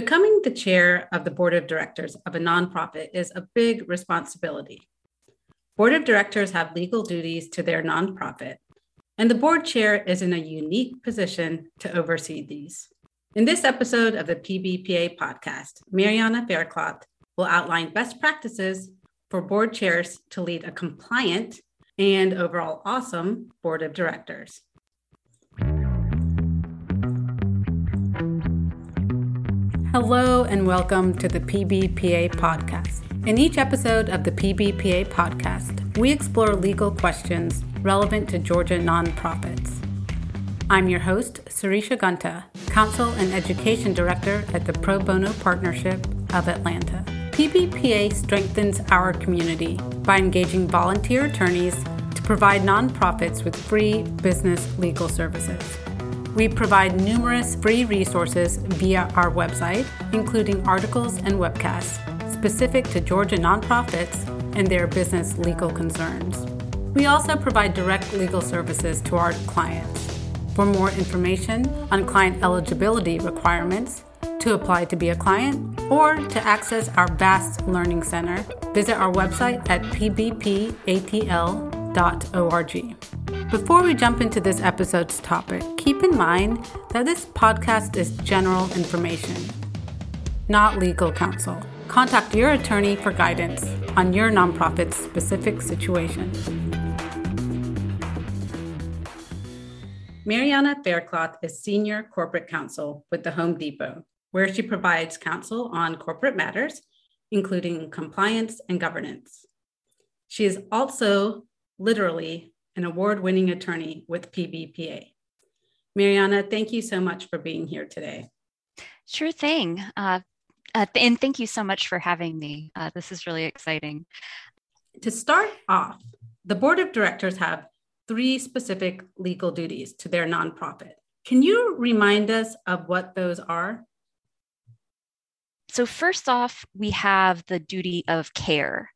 Becoming the chair of the board of directors of a nonprofit is a big responsibility. Board of directors have legal duties to their nonprofit, and the board chair is in a unique position to oversee these. In this episode of the PBPA podcast, Mariana Faircloth will outline best practices for board chairs to lead a compliant and overall awesome board of directors. Hello, and welcome to the PBPA podcast. In each episode of the PBPA podcast, we explore legal questions relevant to Georgia nonprofits. I'm your host, Sarisha Gunta, Counsel and Education Director at the Pro Bono Partnership of Atlanta. PBPA strengthens our community by engaging volunteer attorneys to provide nonprofits with free business legal services. We provide numerous free resources via our website, including articles and webcasts specific to Georgia nonprofits and their business legal concerns. We also provide direct legal services to our clients. For more information on client eligibility requirements, to apply to be a client, or to access our vast learning center, visit our website at pbpatl.org. Before we jump into this episode's topic, keep in mind that this podcast is general information, not legal counsel. Contact your attorney for guidance on your nonprofit's specific situation. Mariana Faircloth is Senior Corporate Counsel with the Home Depot, where she provides counsel on corporate matters, including compliance and governance. She is also literally an award winning attorney with PBPA. Mariana, thank you so much for being here today. Sure thing. Uh, uh, and thank you so much for having me. Uh, this is really exciting. To start off, the board of directors have three specific legal duties to their nonprofit. Can you remind us of what those are? So, first off, we have the duty of care.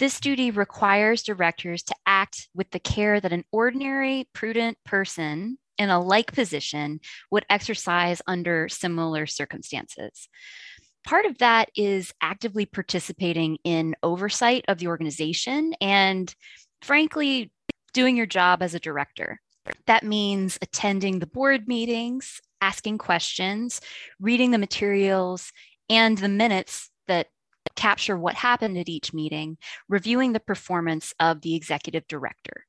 This duty requires directors to act with the care that an ordinary, prudent person in a like position would exercise under similar circumstances. Part of that is actively participating in oversight of the organization and, frankly, doing your job as a director. That means attending the board meetings, asking questions, reading the materials and the minutes that capture what happened at each meeting, reviewing the performance of the executive director.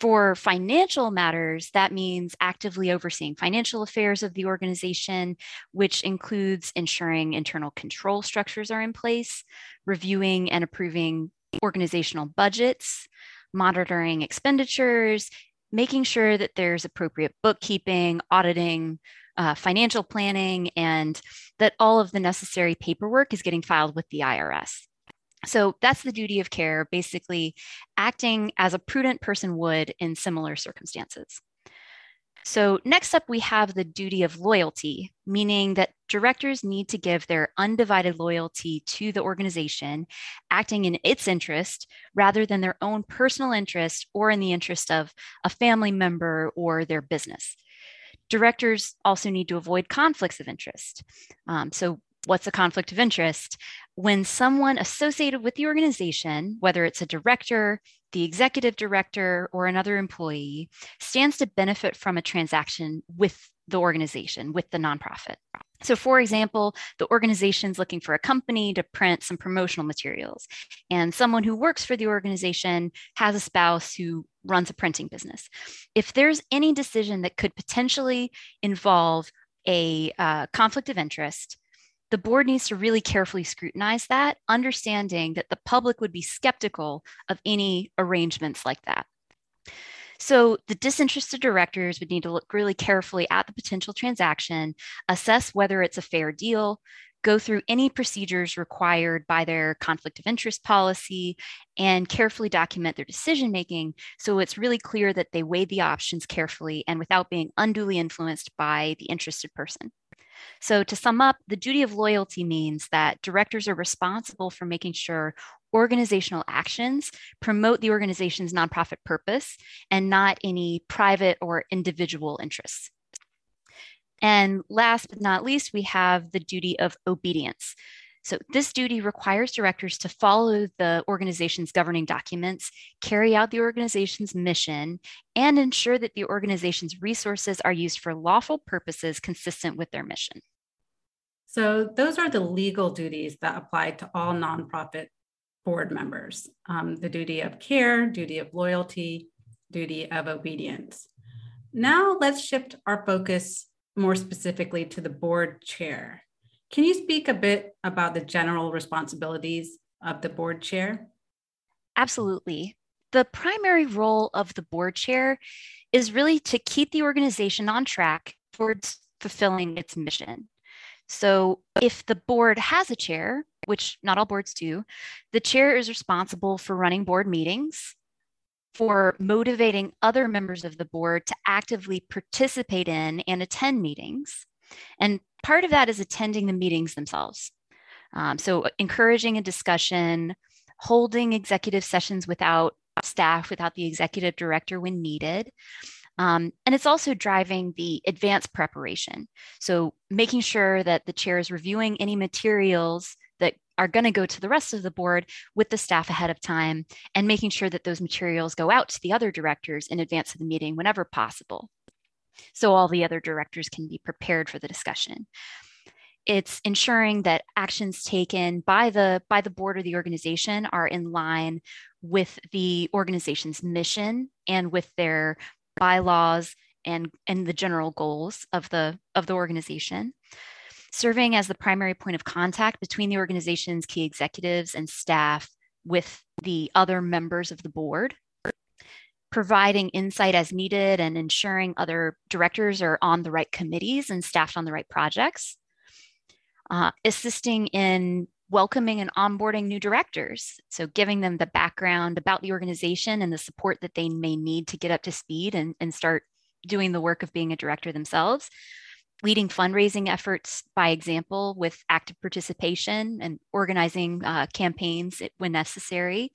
For financial matters, that means actively overseeing financial affairs of the organization, which includes ensuring internal control structures are in place, reviewing and approving organizational budgets, monitoring expenditures, making sure that there's appropriate bookkeeping, auditing, uh, financial planning, and that all of the necessary paperwork is getting filed with the IRS. So that's the duty of care, basically acting as a prudent person would in similar circumstances. So, next up, we have the duty of loyalty, meaning that directors need to give their undivided loyalty to the organization, acting in its interest rather than their own personal interest or in the interest of a family member or their business. Directors also need to avoid conflicts of interest. Um, so, what's a conflict of interest? When someone associated with the organization, whether it's a director, the executive director, or another employee, stands to benefit from a transaction with the organization, with the nonprofit. So, for example, the organization's looking for a company to print some promotional materials, and someone who works for the organization has a spouse who runs a printing business. If there's any decision that could potentially involve a uh, conflict of interest, the board needs to really carefully scrutinize that, understanding that the public would be skeptical of any arrangements like that. So the disinterested directors would need to look really carefully at the potential transaction, assess whether it's a fair deal, go through any procedures required by their conflict of interest policy, and carefully document their decision making so it's really clear that they weighed the options carefully and without being unduly influenced by the interested person. So, to sum up, the duty of loyalty means that directors are responsible for making sure organizational actions promote the organization's nonprofit purpose and not any private or individual interests. And last but not least, we have the duty of obedience. So, this duty requires directors to follow the organization's governing documents, carry out the organization's mission, and ensure that the organization's resources are used for lawful purposes consistent with their mission. So, those are the legal duties that apply to all nonprofit board members um, the duty of care, duty of loyalty, duty of obedience. Now, let's shift our focus more specifically to the board chair. Can you speak a bit about the general responsibilities of the board chair? Absolutely. The primary role of the board chair is really to keep the organization on track towards fulfilling its mission. So, if the board has a chair, which not all boards do, the chair is responsible for running board meetings, for motivating other members of the board to actively participate in and attend meetings, and part of that is attending the meetings themselves. Um, so, encouraging a discussion, holding executive sessions without staff, without the executive director when needed. Um, and it's also driving the advanced preparation. So, making sure that the chair is reviewing any materials are going to go to the rest of the board with the staff ahead of time and making sure that those materials go out to the other directors in advance of the meeting whenever possible so all the other directors can be prepared for the discussion. It's ensuring that actions taken by the by the board or the organization are in line with the organization's mission and with their bylaws and and the general goals of the of the organization serving as the primary point of contact between the organization's key executives and staff with the other members of the board providing insight as needed and ensuring other directors are on the right committees and staffed on the right projects, uh, assisting in welcoming and onboarding new directors. So, giving them the background about the organization and the support that they may need to get up to speed and, and start doing the work of being a director themselves. Leading fundraising efforts by example with active participation and organizing uh, campaigns when necessary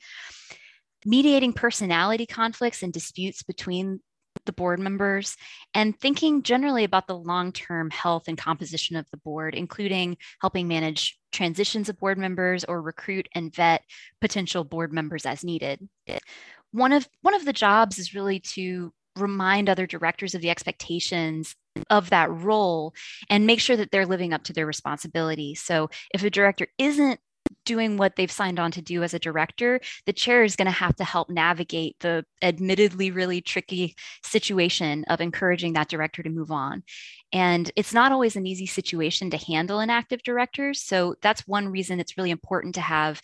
mediating personality conflicts and disputes between the board members, and thinking generally about the long term health and composition of the board, including helping manage transitions of board members or recruit and vet potential board members as needed. One of, one of the jobs is really to remind other directors of the expectations of that role and make sure that they're living up to their responsibility. So if a director isn't doing what they've signed on to do as a director, the chair is going to have to help navigate the admittedly really tricky situation of encouraging that director to move on. And it's not always an easy situation to handle an active director. So that's one reason it's really important to have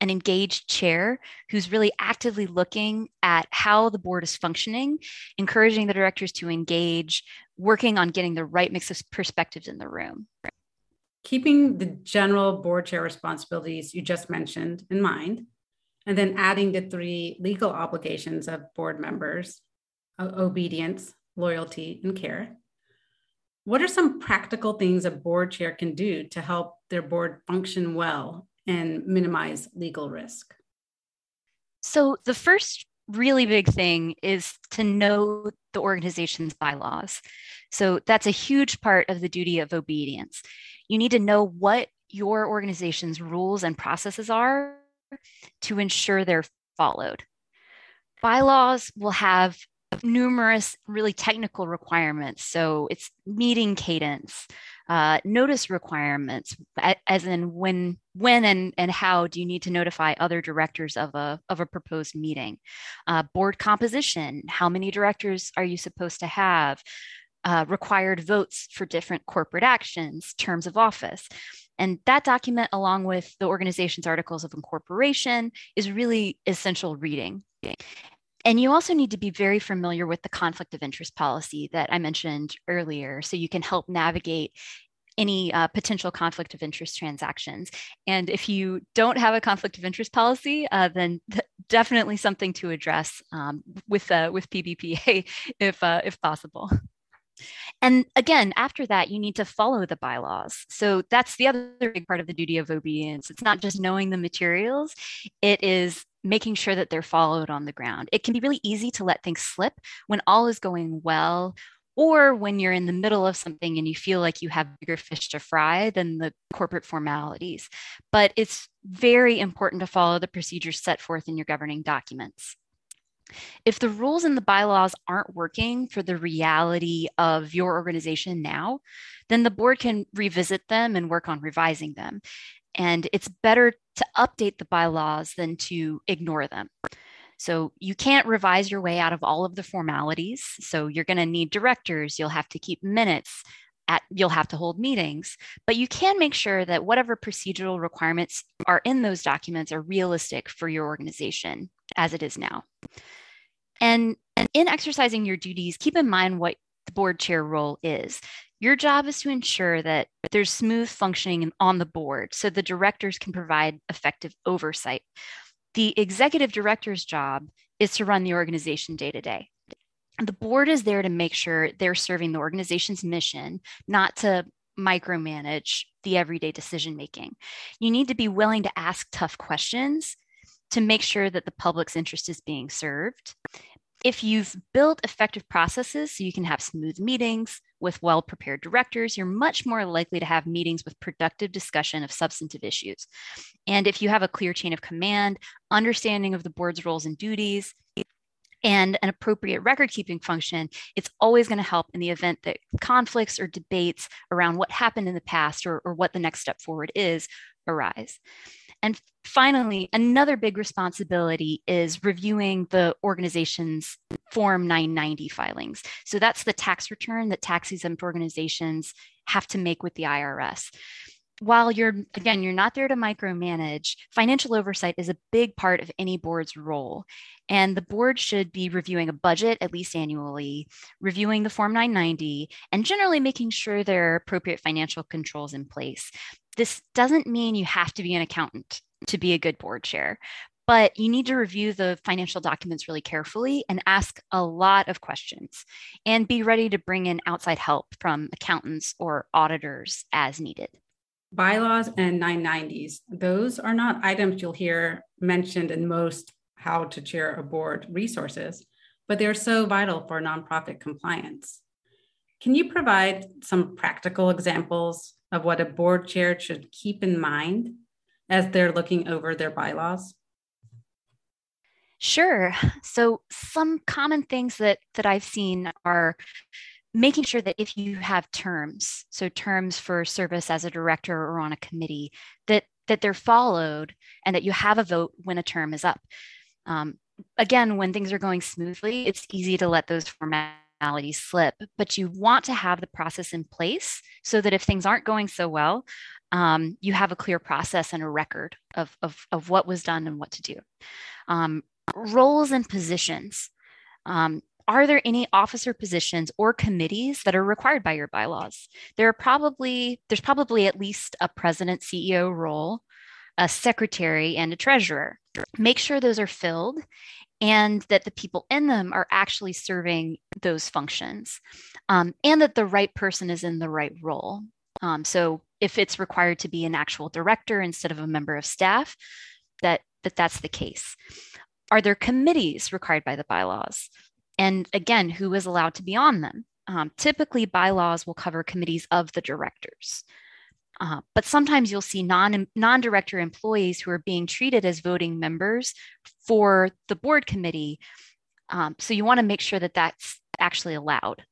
an engaged chair who's really actively looking at how the board is functioning, encouraging the directors to engage, working on getting the right mix of perspectives in the room keeping the general board chair responsibilities you just mentioned in mind, and then adding the three legal obligations of board members obedience, loyalty, and care. What are some practical things a board chair can do to help their board function well and minimize legal risk? So, the first really big thing is to know the organization's bylaws. So, that's a huge part of the duty of obedience you need to know what your organization's rules and processes are to ensure they're followed. Bylaws will have numerous really technical requirements. So it's meeting cadence, uh, notice requirements, as in when, when and, and how do you need to notify other directors of a, of a proposed meeting? Uh, board composition, how many directors are you supposed to have? uh, required votes for different corporate actions, terms of office. And that document, along with the organization's articles of incorporation, is really essential reading. And you also need to be very familiar with the conflict of interest policy that I mentioned earlier, so you can help navigate any uh, potential conflict of interest transactions. And if you don't have a conflict of interest policy, uh, then th- definitely something to address um, with uh, with PBPA if uh, if possible. And again, after that, you need to follow the bylaws. So that's the other big part of the duty of obedience. It's not just knowing the materials, it is making sure that they're followed on the ground. It can be really easy to let things slip when all is going well or when you're in the middle of something and you feel like you have bigger fish to fry than the corporate formalities. But it's very important to follow the procedures set forth in your governing documents. If the rules and the bylaws aren't working for the reality of your organization now, then the board can revisit them and work on revising them. And it's better to update the bylaws than to ignore them. So you can't revise your way out of all of the formalities. So you're going to need directors, you'll have to keep minutes. At, you'll have to hold meetings, but you can make sure that whatever procedural requirements are in those documents are realistic for your organization as it is now. And, and in exercising your duties, keep in mind what the board chair role is. Your job is to ensure that there's smooth functioning on the board so the directors can provide effective oversight. The executive director's job is to run the organization day to day. The board is there to make sure they're serving the organization's mission, not to micromanage the everyday decision making. You need to be willing to ask tough questions to make sure that the public's interest is being served if you've built effective processes so you can have smooth meetings with well prepared directors, you're much more likely to have meetings with productive discussion of substantive issues. And if you have a clear chain of command, understanding of the board's roles and duties, and an appropriate record keeping function, it's always going to help in the event that conflicts or debates around what happened in the past or, or what the next step forward is arise. And finally, another big responsibility is reviewing the organization's Form 990 filings. So that's the tax return that tax exempt organizations have to make with the IRS. While you're, again, you're not there to micromanage, financial oversight is a big part of any board's role. And the board should be reviewing a budget at least annually, reviewing the Form 990, and generally making sure there are appropriate financial controls in place. This doesn't mean you have to be an accountant to be a good board chair, but you need to review the financial documents really carefully and ask a lot of questions and be ready to bring in outside help from accountants or auditors as needed. Bylaws and 990s, those are not items you'll hear mentioned in most how to chair a board resources, but they're so vital for nonprofit compliance. Can you provide some practical examples of what a board chair should keep in mind as they're looking over their bylaws? Sure. So some common things that that I've seen are making sure that if you have terms, so terms for service as a director or on a committee, that that they're followed and that you have a vote when a term is up. Um, again, when things are going smoothly, it's easy to let those formalities slip, but you want to have the process in place so that if things aren't going so well, um, you have a clear process and a record of, of, of what was done and what to do. Um, roles and positions. Um, are there any officer positions or committees that are required by your bylaws? There are probably there's probably at least a president CEO role, a secretary, and a treasurer. Make sure those are filled and that the people in them are actually serving those functions um, and that the right person is in the right role. Um, so if it's required to be an actual director instead of a member of staff, that, that that's the case. Are there committees required by the bylaws? And again, who is allowed to be on them? Um, typically, bylaws will cover committees of the directors. Uh, but sometimes you'll see non, non-director employees who are being treated as voting members for the board committee. Um, so you want to make sure that that's actually allowed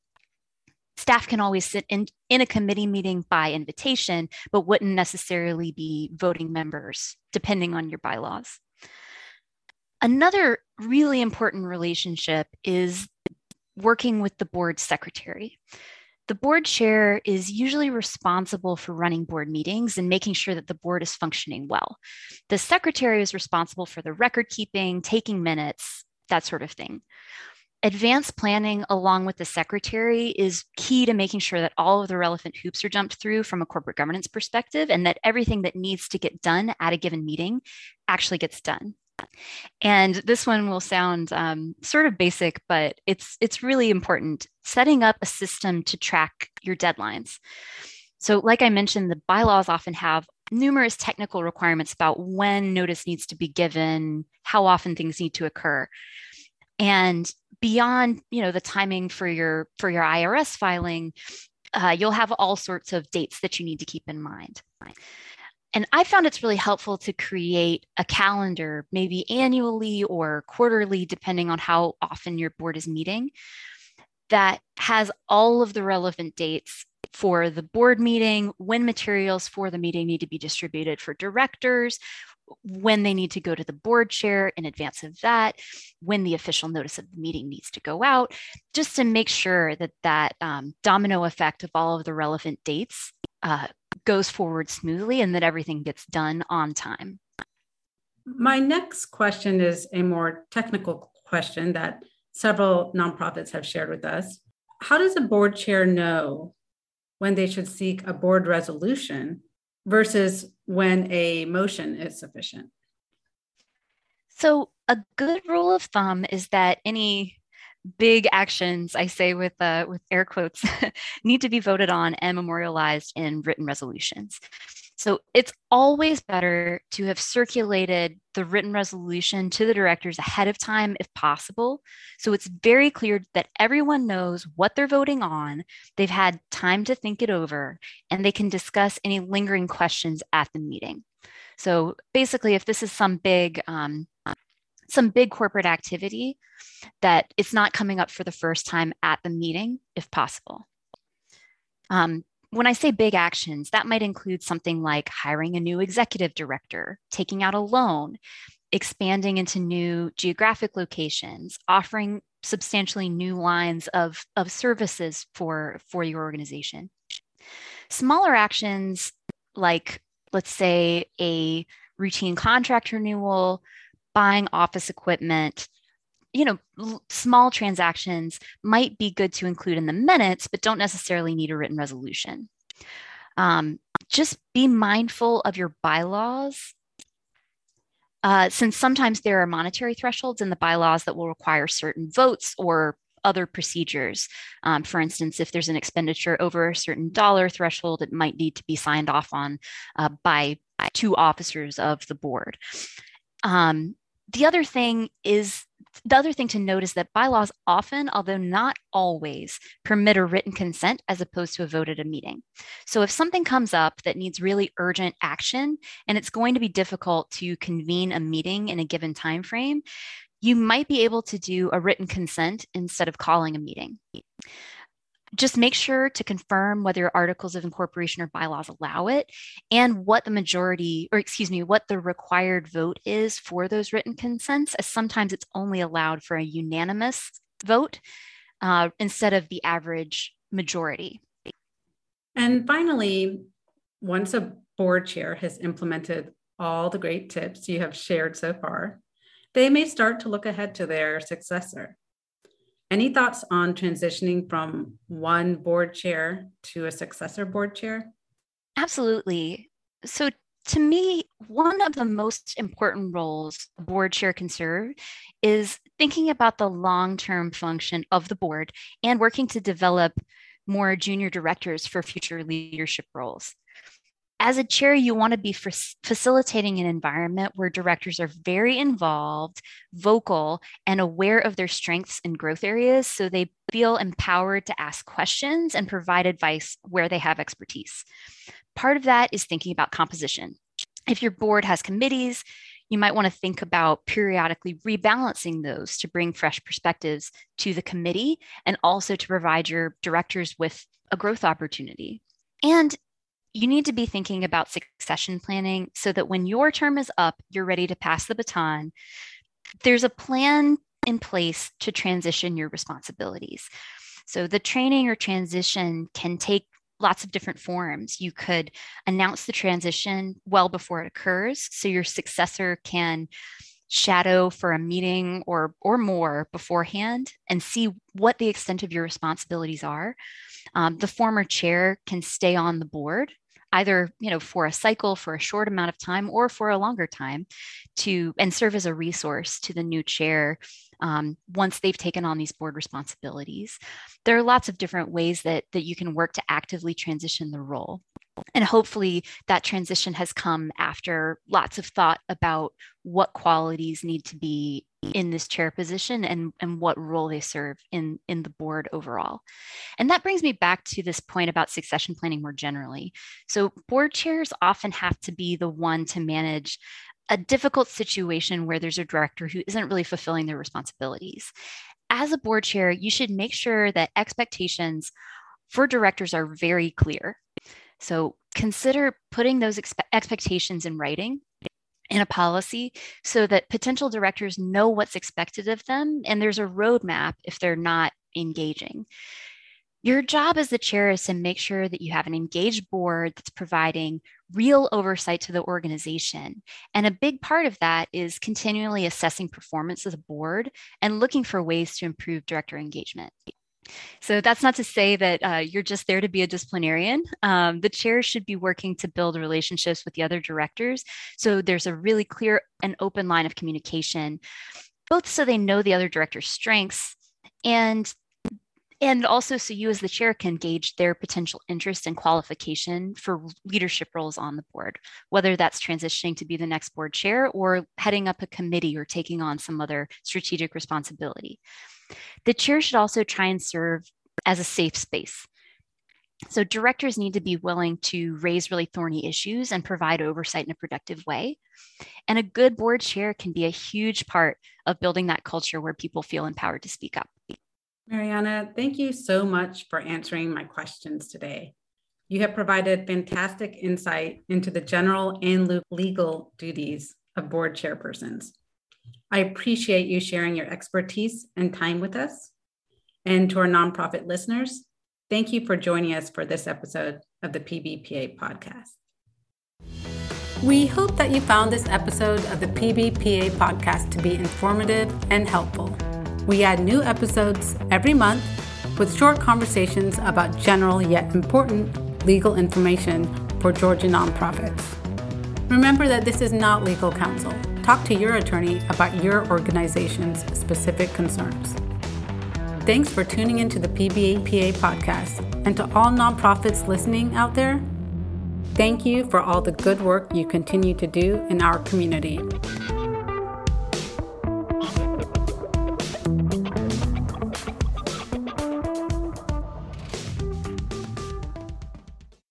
staff can always sit in, in a committee meeting by invitation, but wouldn't necessarily be voting members, depending on your bylaws. Another really important relationship is working with the board secretary. The board chair is usually responsible for running board meetings and making sure that the board is functioning well. The secretary is responsible for the record keeping, taking minutes, that sort of thing advanced planning along with the secretary is key to making sure that all of the relevant hoops are jumped through from a corporate governance perspective and that everything that needs to get done at a given meeting actually gets done and this one will sound um, sort of basic but it's it's really important. Setting up a system to track your deadlines. So like i mentioned the bylaws often have numerous technical requirements about when notice needs to be given how often things need to occur. And beyond you know the timing for your for your irs filing uh, you'll have all sorts of dates that you need to keep in mind and i found it's really helpful to create a calendar maybe annually or quarterly depending on how often your board is meeting that has all of the relevant dates for the board meeting, when materials for the meeting need to be distributed for directors, when they need to go to the board chair in advance of that, when the official notice of the meeting needs to go out, just to make sure that that um, domino effect of all of the relevant dates uh, goes forward smoothly and that everything gets done on time. My next question is a more technical question that several nonprofits have shared with us. How does a board chair know when they should seek a board resolution versus when a motion is sufficient? So, a good rule of thumb is that any big actions, I say with uh, with air quotes, need to be voted on and memorialized in written resolutions. So it's always better to have circulated the written resolution to the directors ahead of time if possible. So it's very clear that everyone knows what they're voting on, they've had time to think it over, and they can discuss any lingering questions at the meeting. So basically, if this is some big, um, some big corporate activity, that it's not coming up for the first time at the meeting, if possible. Um, when I say big actions, that might include something like hiring a new executive director, taking out a loan, expanding into new geographic locations, offering substantially new lines of, of services for, for your organization. Smaller actions like, let's say, a routine contract renewal, buying office equipment, you know, small transactions might be good to include in the minutes, but don't necessarily need a written resolution. Um, just be mindful of your bylaws. Uh, since sometimes there are monetary thresholds in the bylaws that will require certain votes or other procedures. Um, for instance, if there's an expenditure over a certain dollar threshold, it might need to be signed off on uh, by two officers of the board. Um, the other thing is the other thing to note is that bylaws often, although not always, permit a written consent as opposed to a vote at a meeting. So if something comes up that needs really urgent action and it's going to be difficult to convene a meeting in a given time frame, you might be able to do a written consent instead of calling a meeting just make sure to confirm whether articles of incorporation or bylaws allow it and what the majority, or excuse me, what the required vote is for those written consents, as sometimes it's only allowed for a unanimous vote uh, instead of the average majority. And finally, once a board chair has implemented all the great tips you have shared so far, they may start to look ahead to their successor. Any thoughts on transitioning from one board chair to a successor board chair? Absolutely. So, to me, one of the most important roles a board chair can serve is thinking about the long term function of the board and working to develop more junior directors for future leadership roles as a chair, you want to be facilitating an environment where directors are very involved, vocal, and aware of their strengths and growth areas so they feel empowered to ask questions and provide advice where they have expertise. Part of that is thinking about composition. If your board has committees, you might want to think about periodically rebalancing those to bring fresh perspectives to the committee and also to provide your directors with a growth opportunity. And you need to be thinking about succession planning so that when your term is up, you're ready to pass the baton. There's a plan in place to transition your responsibilities. So the training or transition can take lots of different forms. You could announce the transition well before it occurs so your successor can shadow for a meeting or or more beforehand and see what the extent of your responsibilities are. Um, the former chair can stay on the board either you know for a cycle for a short amount of time or for a longer time to and serve as a resource to the new chair um, once they've taken on these board responsibilities. There are lots of different ways that that you can work to actively transition the role And hopefully, that transition has come after lots of thought about what qualities need to be in this chair position and, and what role they serve in, in the board overall. And that brings me back to this point about succession planning more generally. So, board chairs often have to be the one to manage a difficult situation where there's a director who isn't really fulfilling their responsibilities. As a board chair, you should make sure that expectations for directors are very clear. So consider putting those expe- expectations in writing in a policy so that potential directors know what's expected of them and there's a roadmap if they're not engaging. Your job as the chair is to make sure that you have an engaged board that's providing real oversight to the organization. And a big part of that is continually assessing performance of the board and looking for ways to improve director engagement. So that's not to say that uh, you're just there to be a disciplinarian. Um, the chair should be working to build relationships with the other directors. So there's a really clear and open line of communication, both so they know the other director's strengths and and also so you as the chair can gauge their potential interest and qualification for leadership roles on the board whether that's transitioning to be the next board chair or heading up a committee or taking on some other strategic responsibility the chair should also try and serve as a safe space so directors need to be willing to raise really thorny issues and provide oversight in a productive way. And a good board chair can be a huge part of building that culture where people feel empowered to speak up. Mariana, thank you so much for answering my questions today. You have provided fantastic insight into the general and legal duties of board chairpersons. I appreciate you sharing your expertise and time with us. And to our nonprofit listeners, thank you for joining us for this episode of the PBPA podcast. We hope that you found this episode of the PBPA podcast to be informative and helpful. We add new episodes every month with short conversations about general yet important legal information for Georgia nonprofits. Remember that this is not legal counsel. Talk to your attorney about your organization's specific concerns. Thanks for tuning into the PBPA podcast, and to all nonprofits listening out there, thank you for all the good work you continue to do in our community.